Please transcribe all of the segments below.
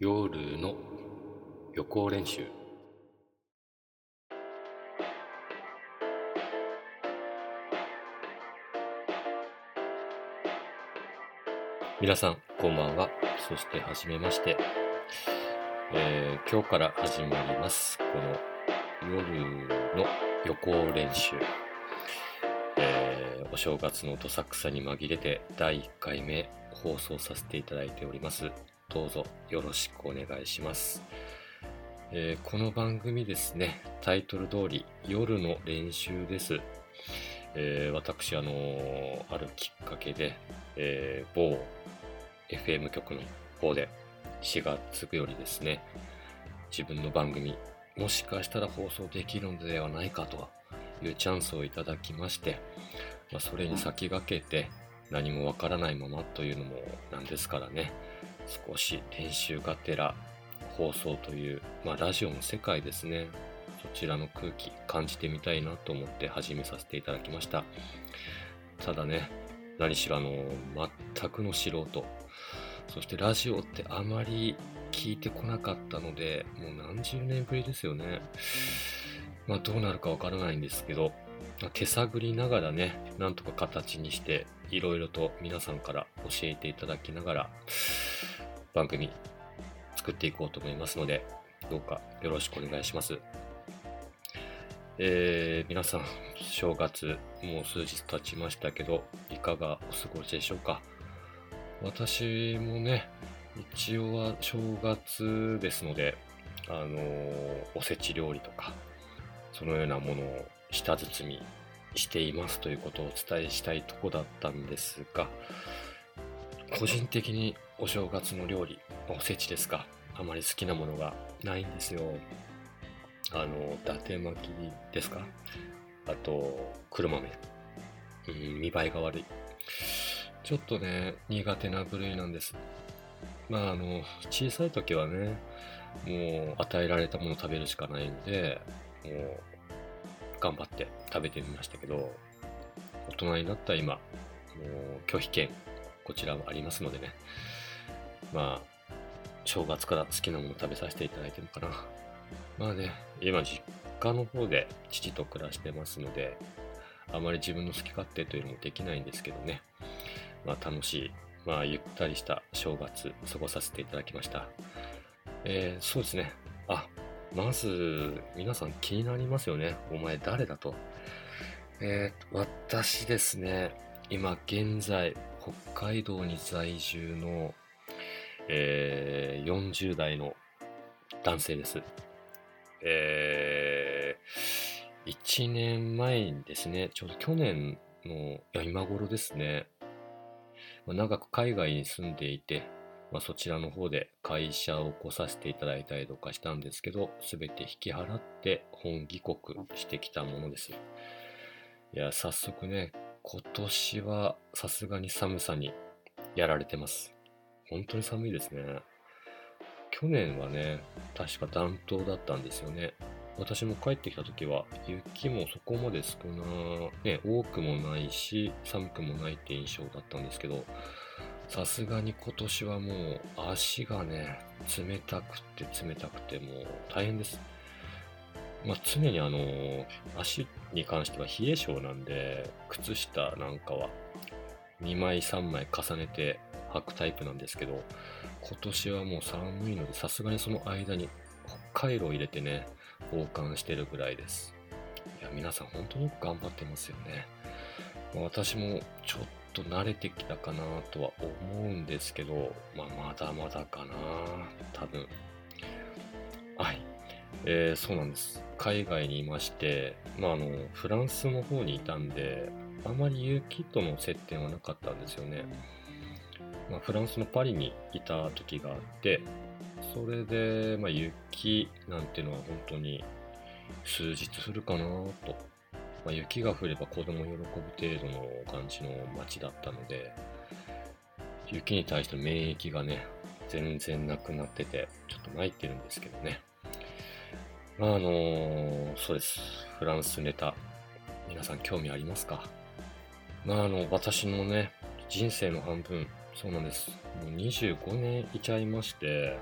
夜の予行練習。皆さんこんばんは。そしてはじめまして、えー今日から始まります。この夜の予行練習、えーお正月のどさくさに紛れて第1回目放送させていただいております。どうぞよろしくお願いします、えーこの番組ですねタイトル通り夜の練習です、えー私あのーあるきっかけで、えー某 FM 局の方で4月よりですね自分の番組もしかしたら放送できるのではないかというチャンスをいただきまして、まあ、それに先駆けて何もわからないままというのもなんですからね。少し練習がてら放送という、まあ、ラジオの世界ですね。そちらの空気感じてみたいなと思って始めさせていただきました。ただね何しろあの全くの素人。そしてラジオってあまり聞いてこなかったのでもう何十年ぶりですよね。まあどうなるかわからないんですけど手探りながらねなんとか形にしていろいろと皆さんから教えていただきながら番組作っていこうと思いますのでどうかよろしくお願いします。えー皆さん正月もう数日経ちましたけどいかがお過ごしでしょうか？私もね一応は正月ですのであのーおせち料理とかそのようなものを舌包みしていますということをお伝えしたいとこだったんですが個人的にお正月の料理おせちですか。あまり好きなものがないんですよ。あの伊達巻きですか。あと黒豆。うん見栄えが悪い。ちょっとね苦手な部類なんです。まああの小さい時はねもう与えられたものを食べるしかないんでもう頑張って食べてみましたけど大人になった今もう拒否権こちらもありますのでね。まあ正月から好きなもの食べさせていただいてるのかな まあね今実家の方で父と暮らしてますのであまり自分の好き勝手というのもできないんですけどね。まあ楽しいまあゆったりした正月過ごさせていただきました。えーそうですね。あまず皆さん気になりますよね。お前誰だと。えー私ですね。今現在北海道に在住の、えー40代の男性ですえー、1年前にですね、ちょうど去年のいや今頃ですね、まあ長く海外に住んでいて、まあ、そちらの方で会社を起こさせていただいたりとかしたんですけど、すべて引き払って本帰国してきたものです。いや、早速ね、今年はさすがに寒さにやられてます。本当に寒いですね。去年はね、確か暖冬だったんですよね。私も帰ってきた時は雪もそこまで少な、ね、多くもないし寒くもないって印象だったんですけどさすがに今年はもう足がね冷たくて冷たくてもう大変です。まあ、常にあの足に関しては冷え性なんで靴下なんかは2枚3枚重ねて履くタイプなんですけど今年はもう寒いのでさすがにその間に北海道を入れてね防寒してるぐらいです。いや皆さん本当によく頑張ってますよね。まあ私もちょっと慣れてきたかなとは思うんですけど、まあ、まだまだかな。多分。はい。えーそうなんです。海外にいまして、まあ、あのフランスの方にいたんであまり雪との接点はなかったんですよね。まあ、フランスのパリにいた時があって、それで、まあ、雪なんてのは本当に数日降るかなと。まあ、雪が降れば子供喜ぶ程度の感じの街だったので、雪に対しての免疫がね、全然なくなってて、ちょっと泣いてるんですけどね。まあ、あのーそうです。フランスネタ、皆さん興味ありますか？まあ、あの、私のね、人生の半分、そうなんです。もう25年いちゃいまして、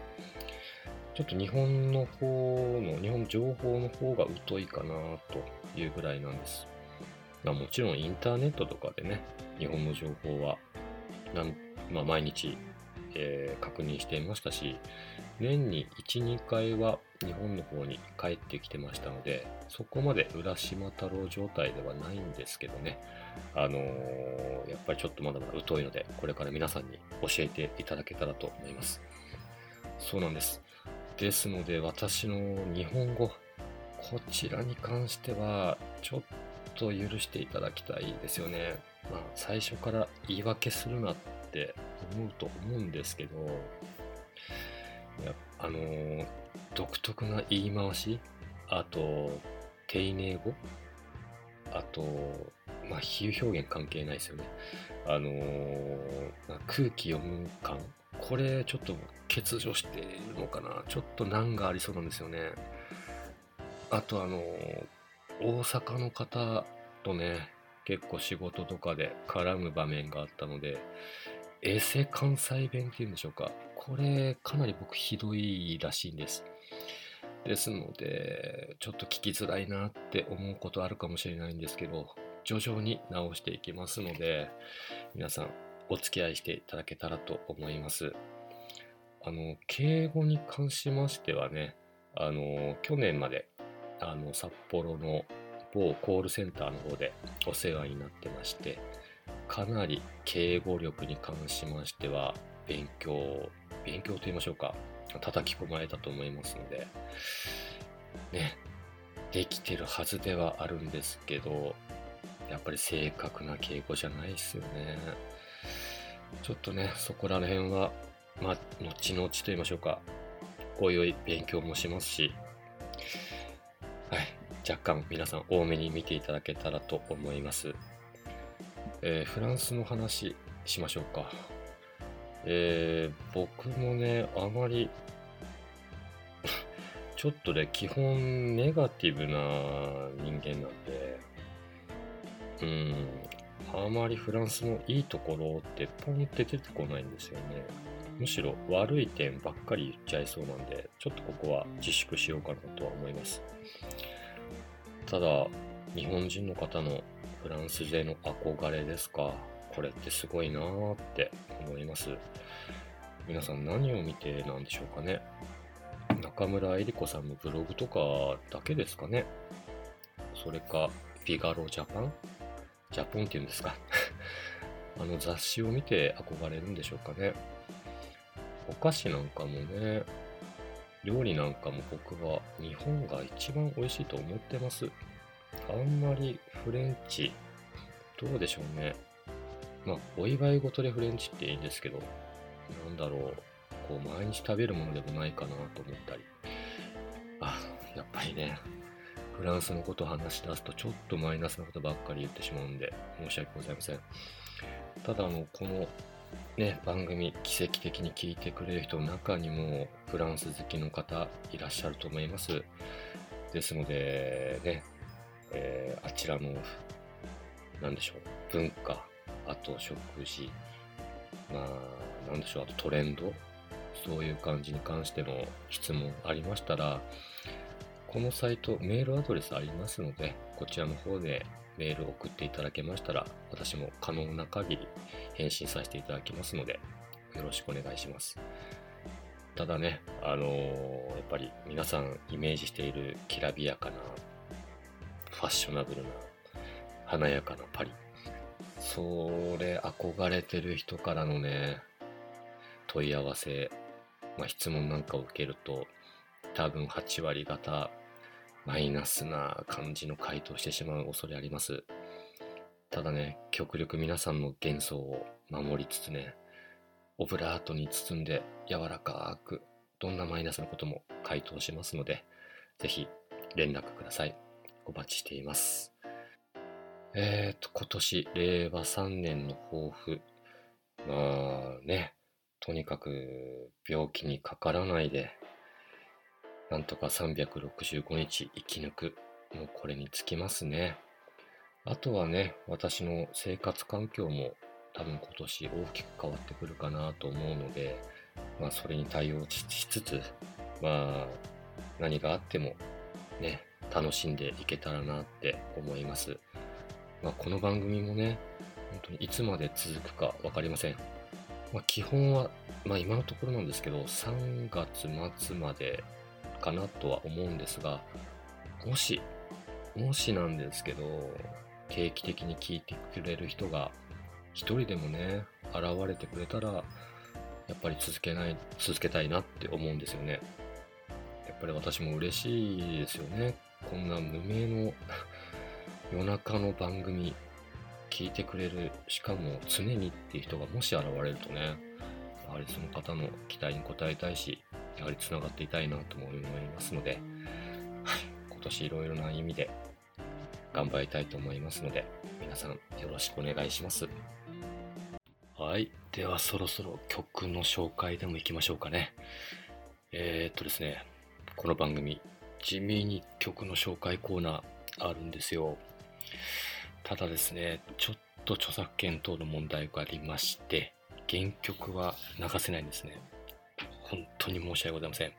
ちょっと日本の方の、日本情報の方が疎いかなというぐらいなんです。まあ、もちろんインターネットとかでね、日本の情報はなん、まあ、毎日、えー、確認していましたし、年に1、2回は日本の方に帰ってきてましたので、そこまで浦島太郎状態ではないんですけどね、あのー、やっぱりちょっとまだまだ疎いので、これから皆さんに教えていただけたらと思います。そうなんです。ですので、私の日本語、こちらに関しては、ちょっと許していただきたいですよね。まあ、最初から言い訳するなっって思うと思うんですけど、やあのー、独特な言い回し、あと、丁寧語、あと、まあ、比喩表現関係ないですよね。あのー、空気読む感、これちょっと欠如しているのかな？ちょっと難がありそうなんですよね。あとあのー、大阪の方とね、結構仕事とかで絡む場面があったので、エセ関西弁っていうんでしょうか。これ、かなり僕ひどいらしいんです。ですので、ちょっと聞きづらいなって思うことあるかもしれないんですけど、徐々に直していきますので、皆さんお付き合いしていただけたらと思います。あの、敬語に関しましてはね、あの、去年まで、あの、札幌の某コールセンターの方でお世話になってまして、かなり敬語力に関しましては、勉強勉強と言いましょうか、叩き込まれたと思いますので、ね、できてるはずではあるんですけど、やっぱり正確な敬語じゃないですよね。ちょっとね、そこら辺は、まあ、後々と言いましょうか、おいおい勉強もしますし、はい、若干皆さん多めに見ていただけたらと思います。えー、フランスの話しましょうか。えー、僕もね、あまり ちょっとね、基本ネガティブな人間なんで、うん、あまりフランスのいいところってポンって出てこないんですよね。むしろ悪い点ばっかり言っちゃいそうなんで、ちょっとここは自粛しようかなとは思います。ただ、日本人の方のフランス勢の憧れですか？これってすごいなーって思います。皆さん何を見てなんでしょうかね？中村えり子さんのブログとかだけですかね？それか、フィガロジャパンジャポンって言うんですか？あの雑誌を見て憧れるんでしょうかね？お菓子なんかもね、料理なんかも僕は日本が一番美味しいと思ってます。あんまりフレンチ、どうでしょうね。まあ、お祝い事でフレンチっていいんですけど、なんだろう、こう、毎日食べるものでもないかなと思ったり。あ、やっぱりね、フランスのことを話し出すとちょっとマイナスなことばっかり言ってしまうんで、申し訳ございません。ただ、あの、このね、番組、奇跡的に聞いてくれる人の中にも、フランス好きの方いらっしゃると思います。ですので、ね、えー、あちらの、なんでしょう、文化、あと食事、まあ、なんでしょう、あとトレンド、そういう感じに関しての質問ありましたら、このサイト、メールアドレスありますので、こちらの方でメールを送っていただけましたら、私も可能な限り返信させていただきますので、よろしくお願いします。ただね、あのー、やっぱり皆さんイメージしているきらびやかな、ファッショナブルな、華やかなパリ。それ憧れてる人からのね、問い合わせ、まあ、質問なんかを受けると、多分8割方マイナスな感じの回答してしまう恐れあります。ただね、極力皆さんの幻想を守りつつね、オブラートに包んで柔らかく、どんなマイナスなことも回答しますので、ぜひ連絡ください。お待ちしています。えっ、ー、と、今年、令和3年の抱負。まあね、とにかく病気にかからないで、なんとか365日生き抜く。もうこれにつきますね。あとはね、私の生活環境も多分今年大きく変わってくるかなと思うので、まあそれに対応しつつ、まあ、何があってもね、楽しんでいけたらなって思います。まあ、この番組もね、本当にいつまで続くか分かりません。まあ、基本は、まあ、今のところなんですけど、3月末までかなとは思うんですが、もし、もしなんですけど、定期的に聞いてくれる人が一人でもね、現れてくれたら、やっぱり続けない、続けたいなって思うんですよね。やっぱり私も嬉しいですよね。こんな無名の 夜中の番組聞いてくれる、しかも常にっていう人がもし現れるとね、やはりその方の期待に応えたいし、やはり繋がっていたいなとも思いますので、今年いろいろな意味で頑張りたいと思いますので、皆さんよろしくお願いします。はい。ではそろそろ曲の紹介でも行きましょうかね。えー、っとですね、この番組、地味に曲の紹介コーナーあるんですよ。ただですね、ちょっと著作権等の問題がありまして、原曲は流せないんですね。本当に申し訳ございません。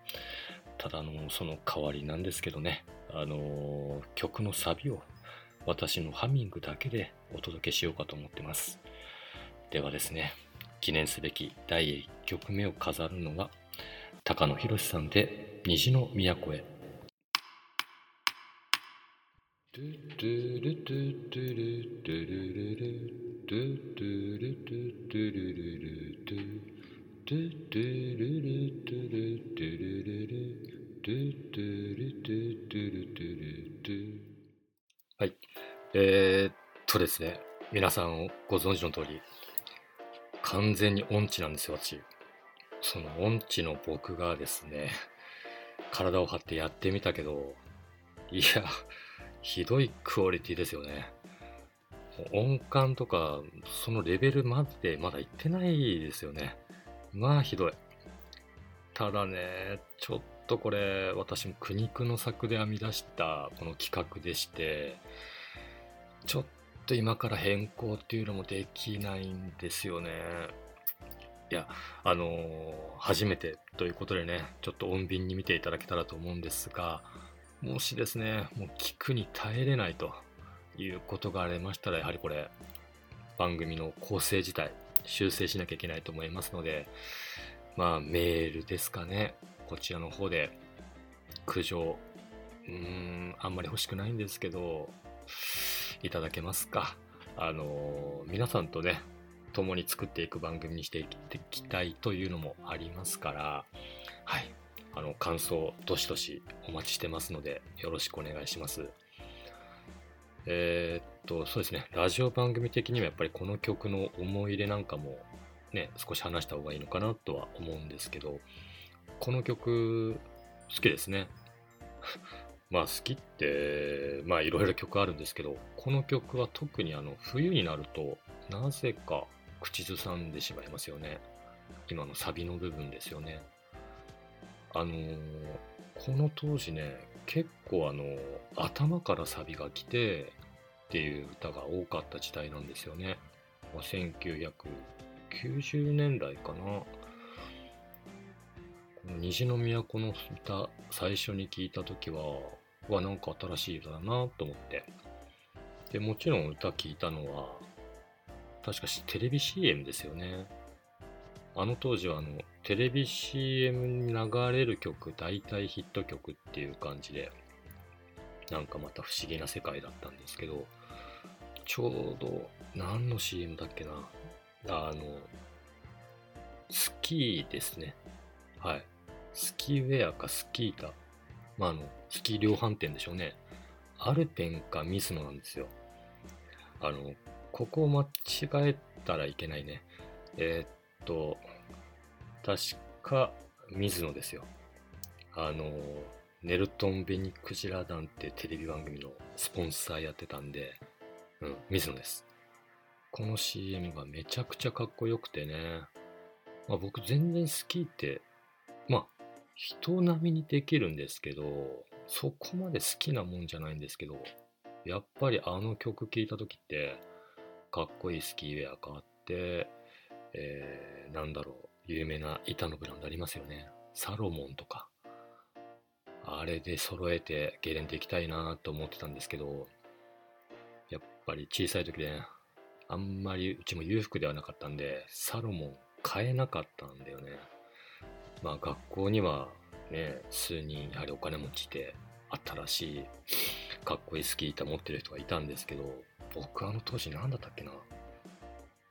ただ、の、その代わりなんですけどね、あの、曲のサビを私のハミングだけでお届けしようかと思ってます。ではですね、記念すべき第1曲目を飾るのが、高野博さんで虹の都へ。はい。えー、っとですね、皆さんご存知の通り、完全に音痴なんですよ、私。その音痴の僕がですね、体を張ってやってみたけど、いや、ひどいクオリティですよね。音感とか、そのレベルまでまだ行ってないですよね。まあ、ひどい。ただね、ちょっとこれ、私も苦肉の策で編み出したこの企画でして、ちょっと今から変更っていうのもできないんですよね。いや、あのー、初めてということでね、ちょっと穏便に見ていただけたらと思うんですが、もしですね、もう聞くに耐えれないということがありましたら、やはりこれ、番組の構成自体、修正しなきゃいけないと思いますので、まあ、メールですかね。こちらの方で、苦情、うーん、あんまり欲しくないんですけど、いただけますか。あのー、皆さんとね、共に作っていく番組にしていきたいというのもありますから、はい。あの、感想、どしどしお待ちしてますので、よろしくお願いします。えー、っと、そうですね、ラジオ番組的にはやっぱりこの曲の思い入れなんかもね、少し話した方がいいのかなとは思うんですけど、この曲、好きですね。まあ好きって、まあいろいろ曲あるんですけど、この曲は特にあの冬になると、なぜか口ずさんでしまいますよね。今のサビの部分ですよね。あのー、この当時ね、結構あの、頭からサビが来てっていう歌が多かった時代なんですよね。ま、1990年代かな。この虹の都の歌、最初に聞いた時は、はなんか新しい歌だなと思って。で、もちろん歌聞いたのは、確かテレビ CM ですよね。あの当時はあの、テレビ CM に流れる曲、大体ヒット曲っていう感じで、なんかまた不思議な世界だったんですけど、ちょうど、何の CM だっけな。あの、スキーですね。はい。スキーウェアかスキータ。まあ、あの、スキー量販店でしょうね。アルペンかミスノなんですよ。あの、ここを間違えたらいけないね。えー、っと、確か、水野ですよ。あの、ネルトン・ベニクジラ団ってテレビ番組のスポンサーやってたんで、うん、水野です。この CM がめちゃくちゃかっこよくてね。まあ、僕全然好きって、まあ、人並みにできるんですけど、そこまで好きなもんじゃないんですけど、やっぱりあの曲聴いた時って、かっこいいスキーウェア買って、えー、なんだろう、有名な板のブランドありますよね。サロモンとか。あれで揃えてゲレンデ行きたいなと思ってたんですけど、やっぱり小さい時で、ね、あんまりうちも裕福ではなかったんで、サロモン買えなかったんだよね。まあ学校にはね、数人やはりお金持ちで新しいかっこいいスキー板持ってる人がいたんですけど、僕あの当時何だったっけな。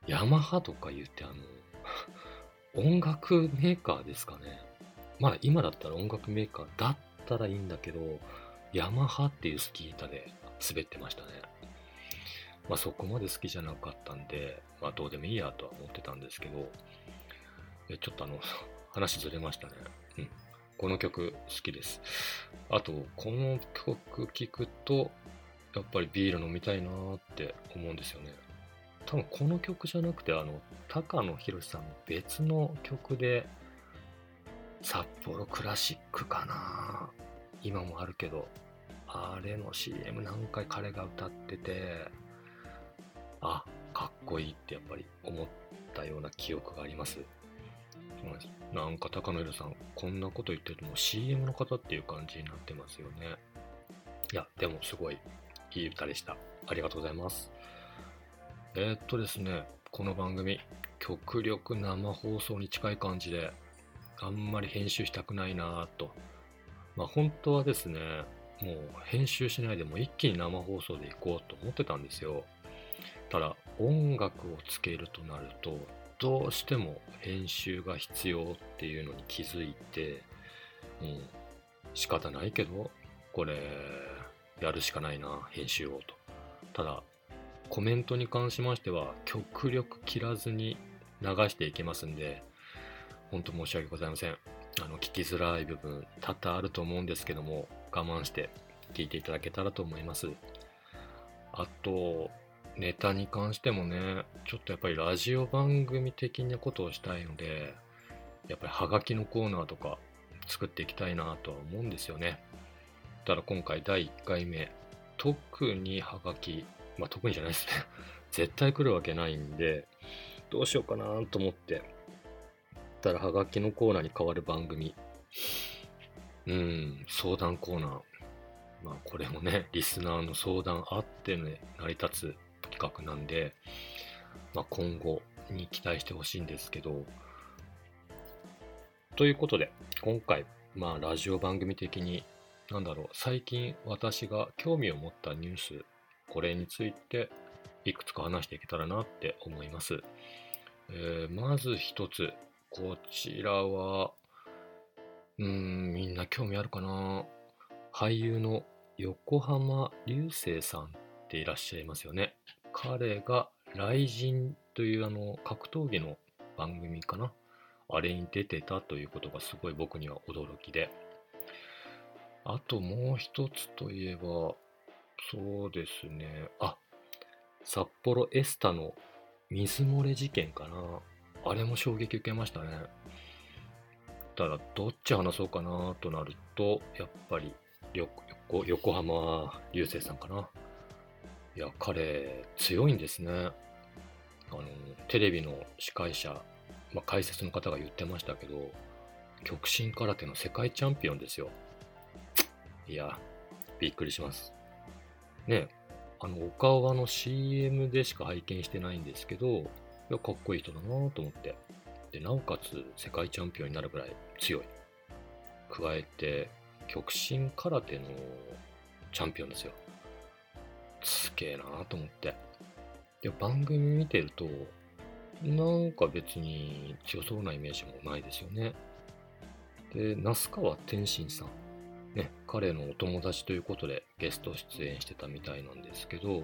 ヤマハとか言ってあの、音楽メーカーですかね。まあ今だったら音楽メーカーだったらいいんだけど、ヤマハっていうスキー板で滑ってましたね。まあそこまで好きじゃなかったんで、まあどうでもいいやとは思ってたんですけど、えちょっとあの、話ずれましたね。うん。この曲好きです。あと、この曲聴くと、やっぱりビール飲みたいなって思うんですよね。多分この曲じゃなくて、あの、高野博さんの別の曲で、札幌クラシックかな今もあるけど、あれの CM 何回彼が歌ってて、あ、かっこいいってやっぱり思ったような記憶があります。なん。か高野宏さん、こんなこと言ってるともう CM の方っていう感じになってますよね。いや、でもすごいいい歌でした。ありがとうございます。えー、っとですね、この番組、極力生放送に近い感じで、あんまり編集したくないなぁと。まあ本当はですね、もう編集しないでも一気に生放送で行こうと思ってたんですよ。ただ音楽をつけるとなるとどうしても編集が必要っていうのに気づいて、うん、仕方ないけどこれやるしかないな編集をと。ただコメントに関しましては極力切らずに流していきますんで本当申し訳ございません。あの聞きづらい部分多々あると思うんですけども我慢して聞いていただけたらと思います。あとネタに関してもね、ちょっとやっぱりラジオ番組的なことをしたいので、やっぱりハガキのコーナーとか作っていきたいなとは思うんですよね。ただ今回第1回目、特にハガキ、まあ特にじゃないですね。絶対来るわけないんで、どうしようかなと思って、ただハガキのコーナーに変わる番組、うん、相談コーナー。まあこれもね、リスナーの相談あってね、成り立つ企画なんで、まあ、今後に期待してほしいんですけど、ということで、今回、まあ、ラジオ番組的に、なんだろう、最近私が興味を持ったニュース、これについて、いくつか話していけたらなって思います。えー、まず一つ、こちらは、うーん、みんな興味あるかな？俳優の横浜流星さんっていらっしゃいますよね。彼が雷神というあの格闘技の番組かな？あれに出てたということがすごい僕には驚きで。あともう一つといえば、そうですね。あ、札幌エスタの水漏れ事件かな。あれも衝撃受けましたね。ただ、どっち話そうかなとなると、やっぱり横浜流星さんかな。いや、彼、強いんですね。あの、テレビの司会者、まあ、解説の方が言ってましたけど、極真空手の世界チャンピオンですよ。いや、びっくりします。ね、あの、お顔はの CM でしか拝見してないんですけど、いや、かっこいい人だなと思って。で、なおかつ世界チャンピオンになるぐらい強い。加えて、極真空手のチャンピオンですよ。すげえなと思って。で、番組見てると、なんか別に強そうなイメージもないですよね。で、那須川天心さん。ね、彼のお友達ということでゲスト出演してたみたいなんですけど、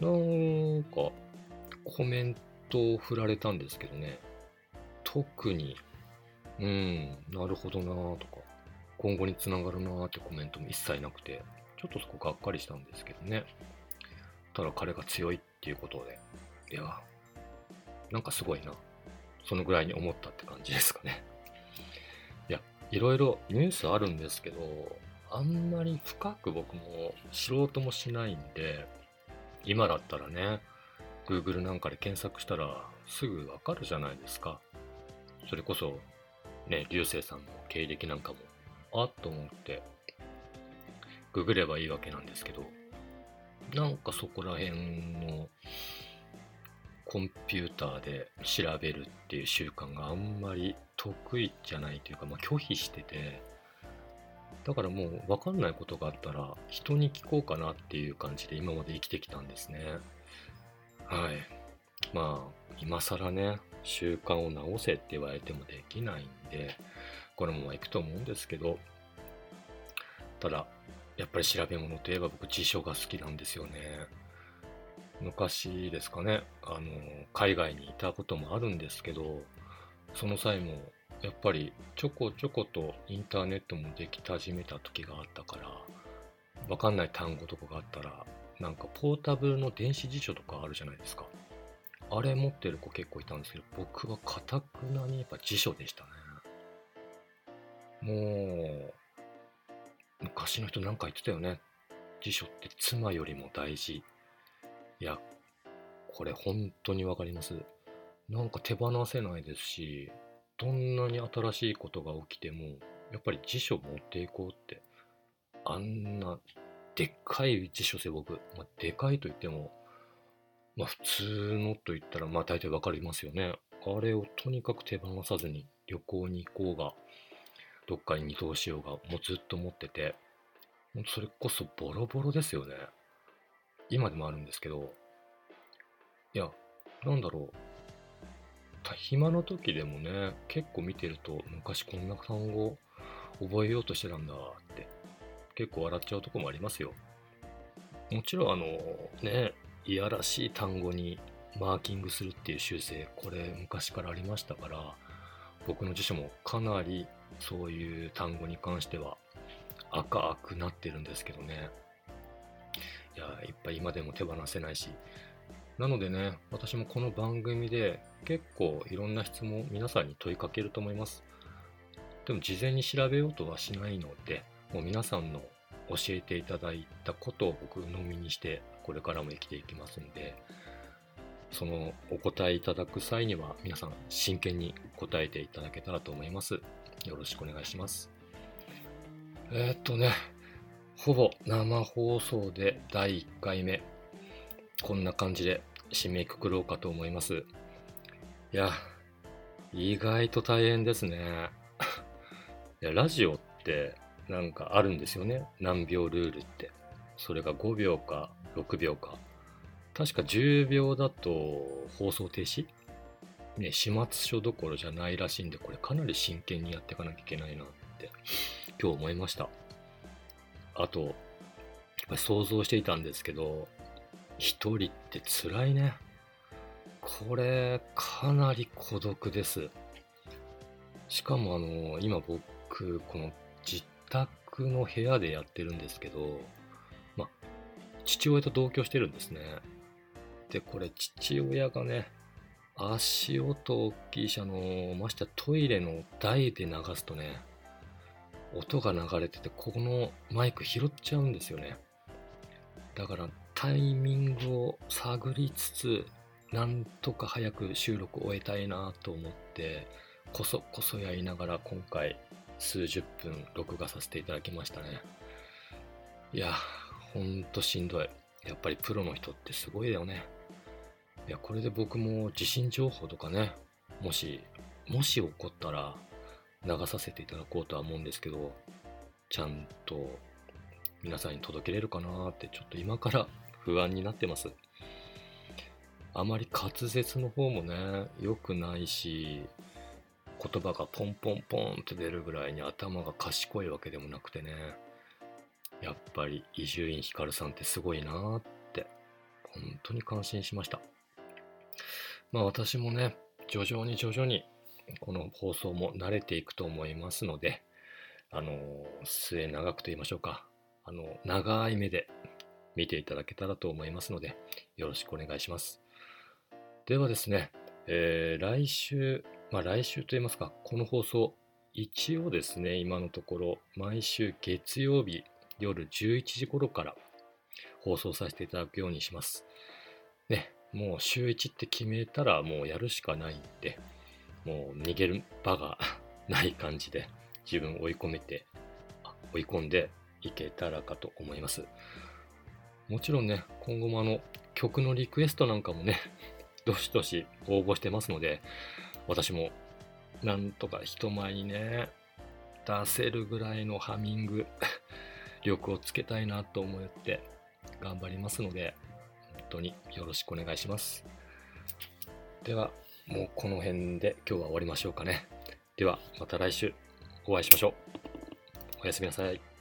なんかコメントを振られたんですけどね、特に、うん、なるほどなとか、今後につながるなってコメントも一切なくて、ちょっとそこがっかりしたんですけどね。ただ彼が強いっていうことで、いや、なんかすごいな。そのぐらいに思ったって感じですかね。い、ろいろニュースあるんですけど、あんまり深く僕も知人もしないんで、今だったらね、Google なんかで検索したらすぐわかるじゃないですか。それこそ、ね、流星さんの経歴なんかもあっと思ってググればいいわけなんですけどなんかそこら辺のコンピューターで調べるっていう習慣があんまり得意じゃないというか、まあ、拒否しててだからもう分かんないことがあったら人に聞こうかなっていう感じで今まで生きてきたんですね。はい。まあ今更ね習慣を直せって言われてもできないんでこのままいくと思うんですけどただやっぱり調べ物といえば僕辞書が好きなんですよね。昔ですかね。あの海外にいたこともあるんですけどその際もやっぱりちょこちょことインターネットもでき始めた時があったからわかんない単語とかがあったらなんかポータブルの電子辞書とかあるじゃないですか。あれ持ってる子結構いたんですけど僕はかたくなにやっぱ辞書でしたね。もう昔の人なんか言ってたよね。辞書って妻よりも大事。いやこれ本当にわかります。なんか手放せないですしどんなに新しいことが起きてもやっぱり辞書持っていこうって。あんなでっかい辞書で僕、まあ、でかいと言ってもまあ普通のと言ったらまあ大体わかりますよね。あれをとにかく手放さずに旅行に行こうがどっかに移動しようがもうずっと持ってて。それこそボロボロですよね。今でもあるんですけどいやなんだろう暇の時でもね、結構見てると、昔こんな単語覚えようとしてたんだって、結構笑っちゃうとこもありますよ。もちろんあの、ね、いやらしい単語にマーキングするっていう習性、これ昔からありましたから、僕の辞書もかなりそういう単語に関しては赤くなってるんですけどね。いや、いっぱい今でも手放せないし、なのでね、私もこの番組で結構いろんな質問皆さんに問いかけると思います。でも事前に調べようとはしないので、もう皆さんの教えていただいたことを僕のみにしてこれからも生きていきますんで、そのお答えいただく際には皆さん真剣に答えていただけたらと思います。よろしくお願いします。えー、っとね、ほぼ生放送で第1回目こんな感じで締めくくろうかと思います。いや、意外と大変ですね。いや、ラジオってなんかあるんですよね。何秒ルールって。それが5秒か6秒か。確か10秒だと放送停止？ね、始末書どころじゃないらしいんで、これかなり真剣にやっていかなきゃいけないなって今日思いました。あと、想像していたんですけど、一人って辛いね。これ、かなり孤独です。しかもあの、今僕、この自宅の部屋でやってるんですけど、ま、父親と同居してるんですね。で、これ父親がね、足音大きいし、あの、ましてトイレの台で流すとね、音が流れてて、ここのマイク拾っちゃうんですよね。だからタイミングを探りつつ、なんとか早く収録を終えたいなと思って、こそこそやりながら今回数十分録画させていただきましたね。いや、ほんとしんどい。やっぱりプロの人ってすごいよね。いや、これで僕も地震情報とかね、もし、もし起こったら流させていただこうとは思うんですけど、ちゃんと皆さんに届けれるかなってちょっと今から不安になってます。あまり滑舌の方もね、良くないし、言葉がポンポンポンって出るぐらいに頭が賢いわけでもなくてね、やっぱり伊集院光さんってすごいなって、本当に感心しました。まあ私もね、徐々に徐々にこの放送も慣れていくと思いますので、あの、末長くと言いましょうか、あの、長い目で見ていただけたらと思いますので、よろしくお願いします。ではですね、えー、来週、まあ来週と言いますか、この放送、一応ですね、今のところ、毎週月曜日夜11時頃から放送させていただくようにします。ね、もう週1って決めたらもうやるしかないんで、もう逃げる場が ない感じで自分を追い込めて追い込んでいけたらかと思います。もちろんね、今後もあの曲のリクエストなんかもね、どしどし応募してますので、私もなんとか人前にね、出せるぐらいのハミング 力をつけたいなと思って頑張りますので、本当によろしくお願いします。では、もうこの辺で今日は終わりましょうかね。では、また来週お会いしましょう。おやすみなさい。